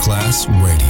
Masterclass Radio,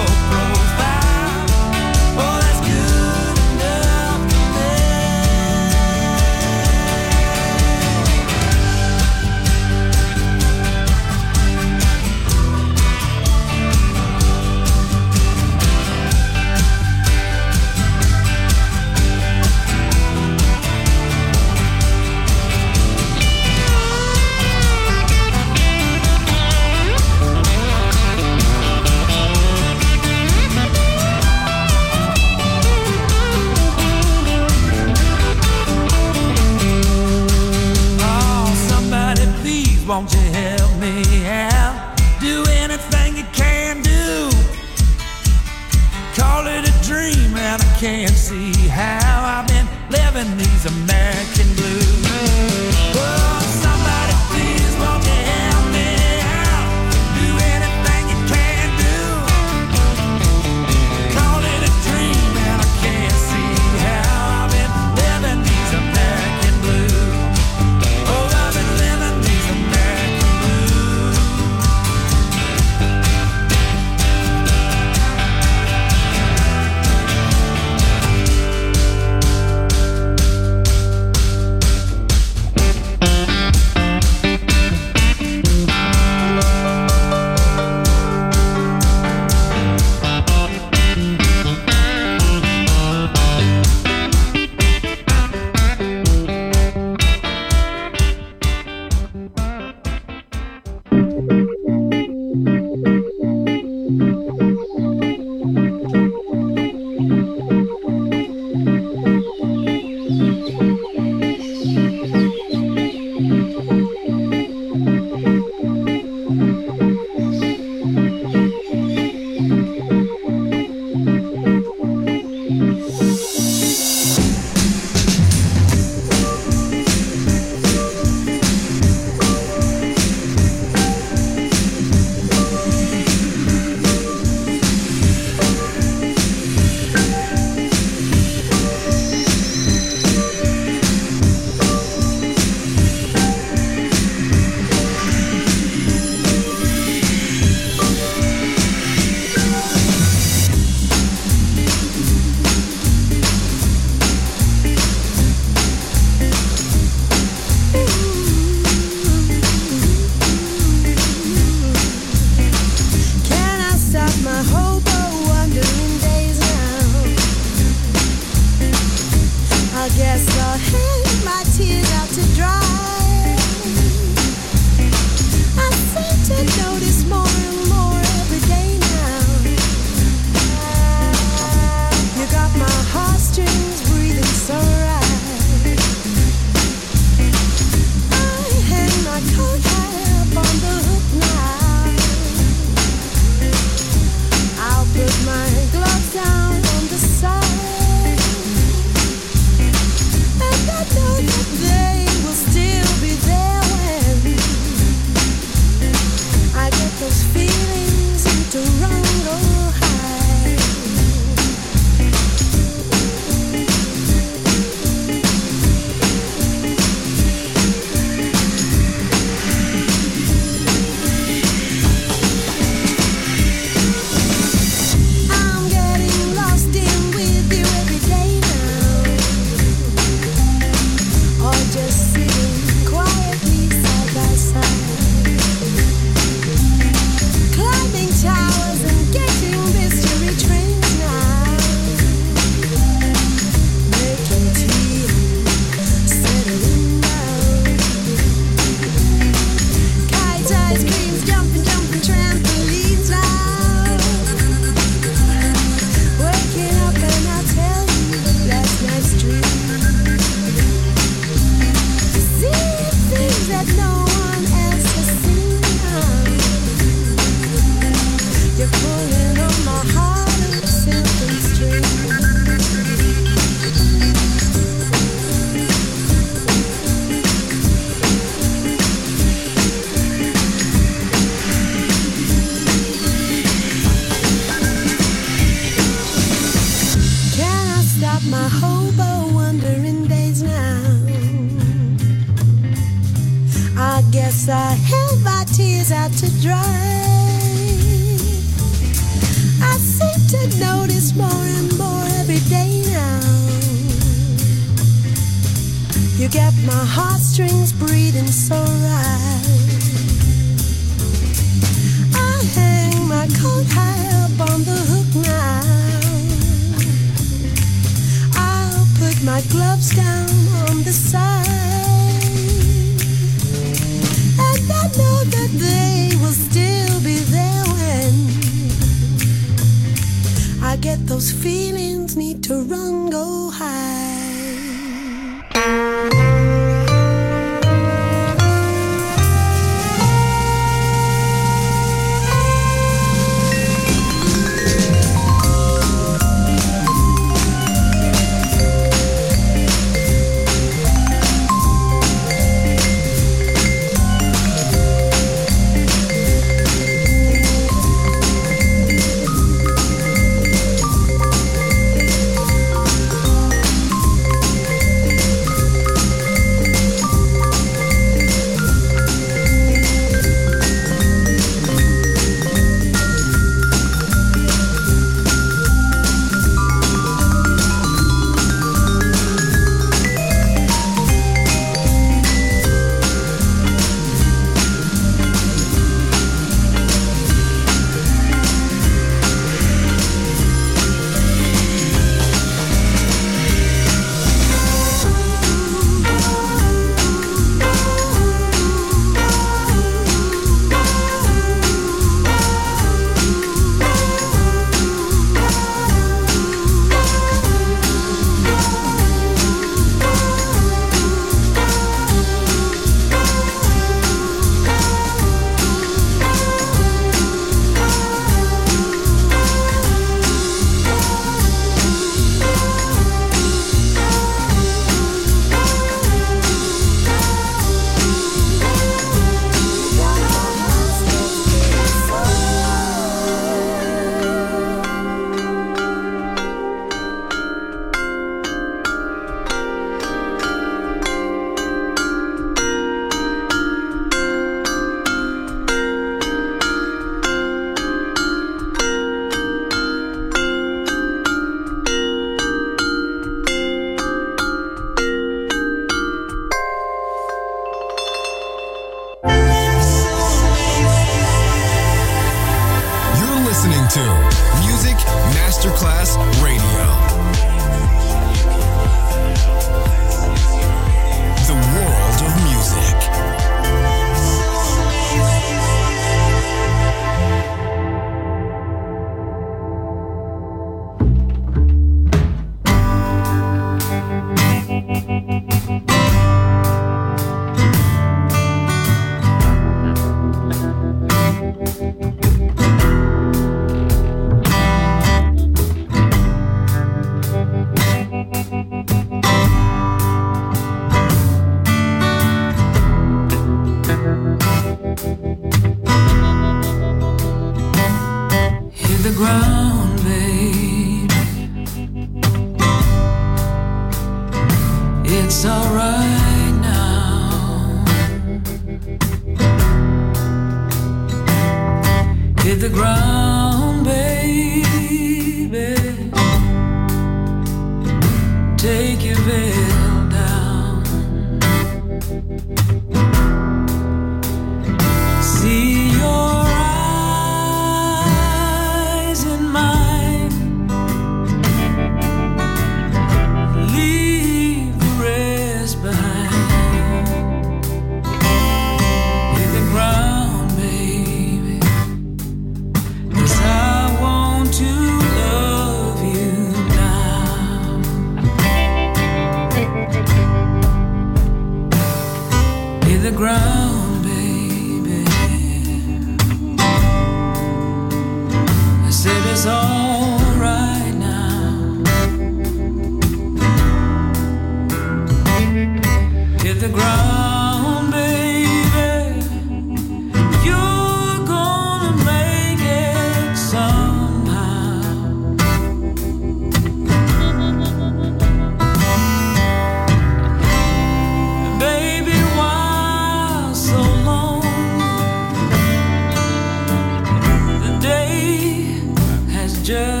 just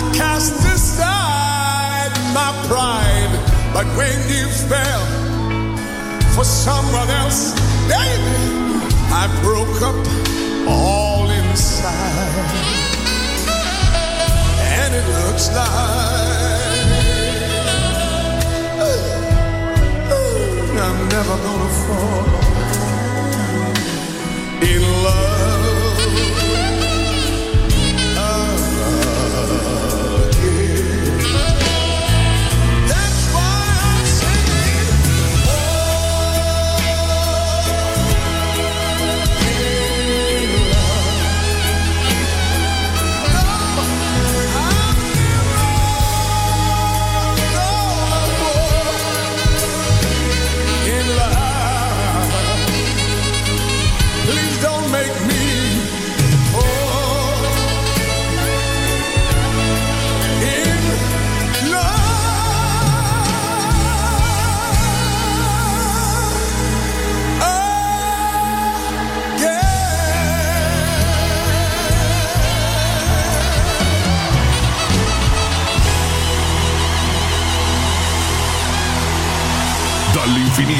I cast aside my pride, but when you fell for someone else, baby, I broke up all inside, and it looks like I'm never gonna fall in love.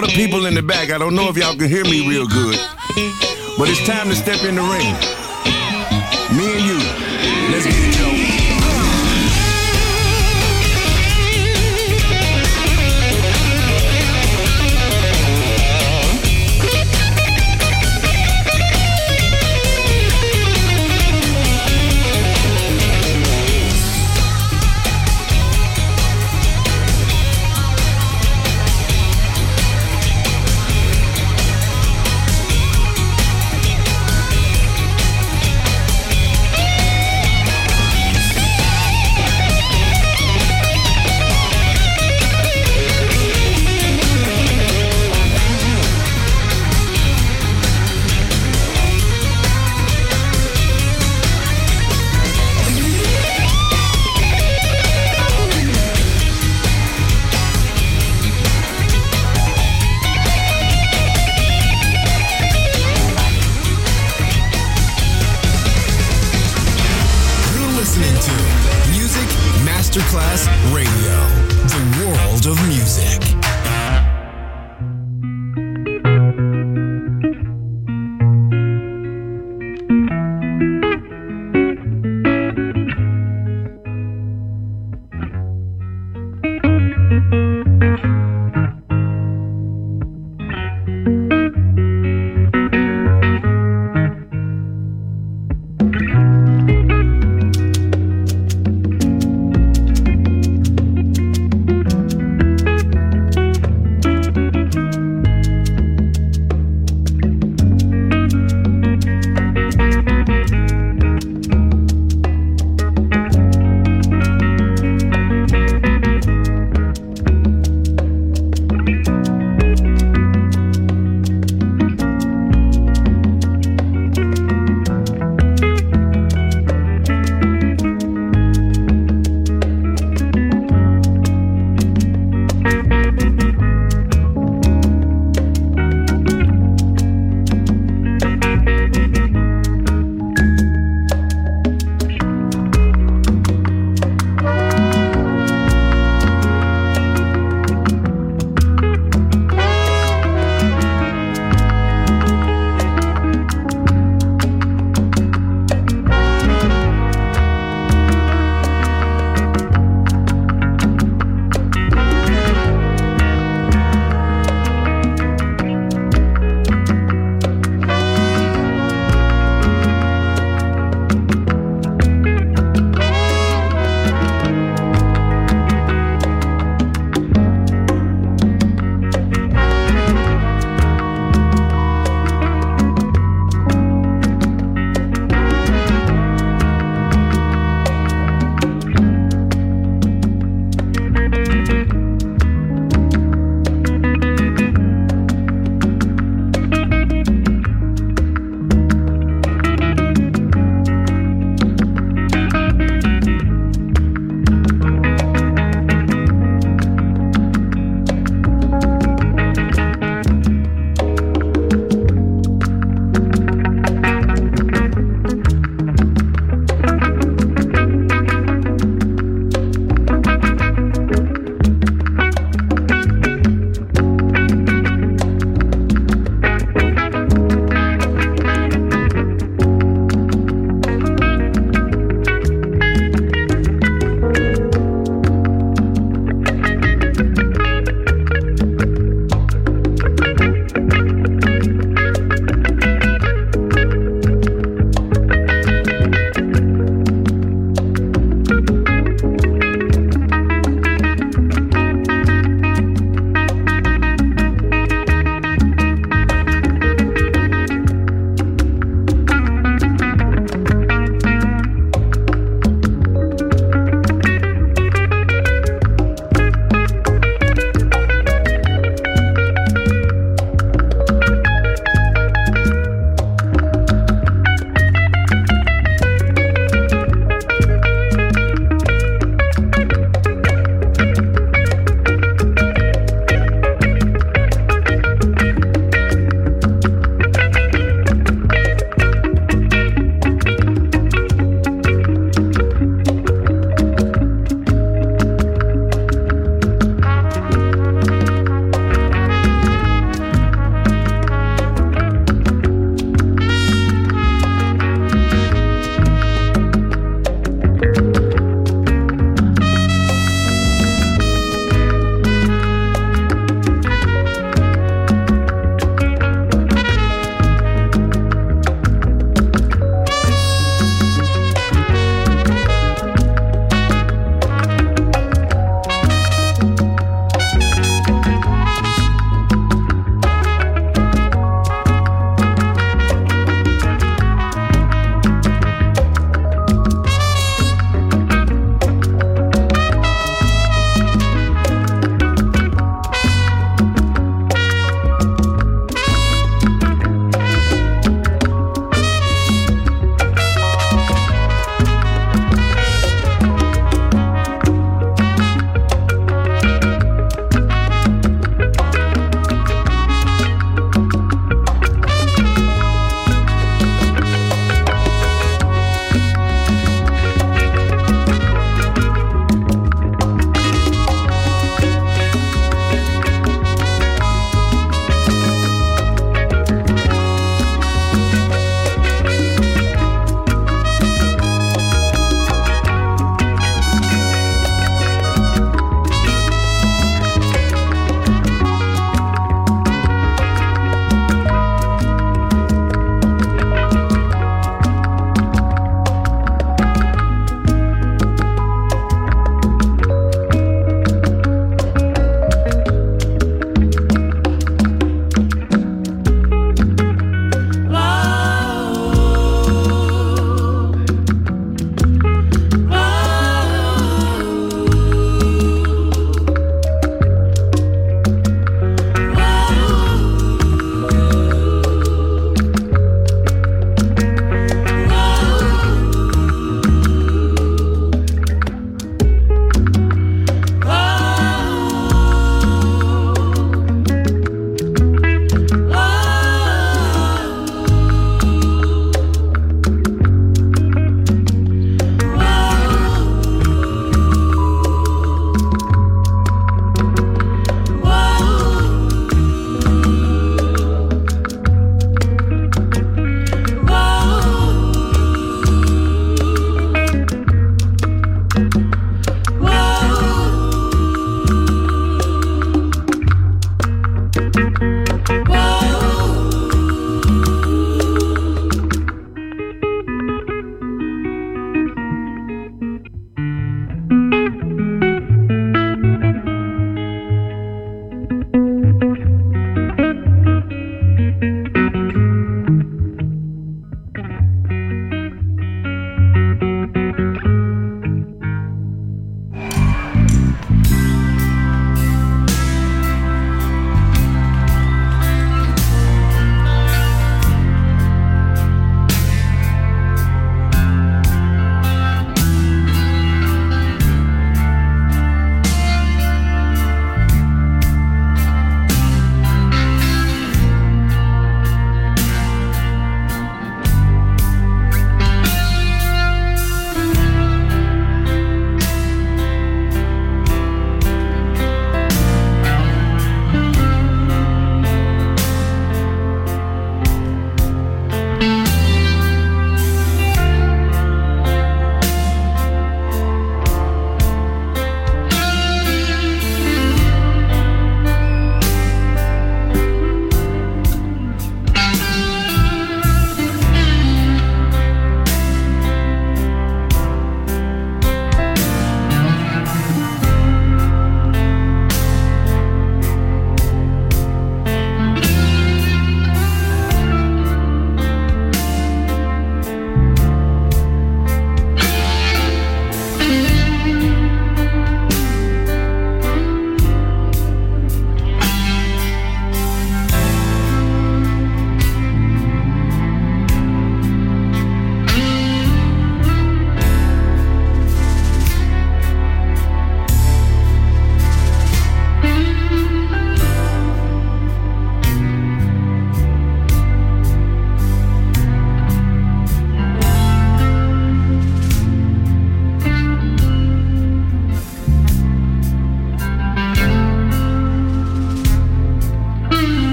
The people in the back, I don't know if y'all can hear me real good, but it's time to step in the ring. Me and you,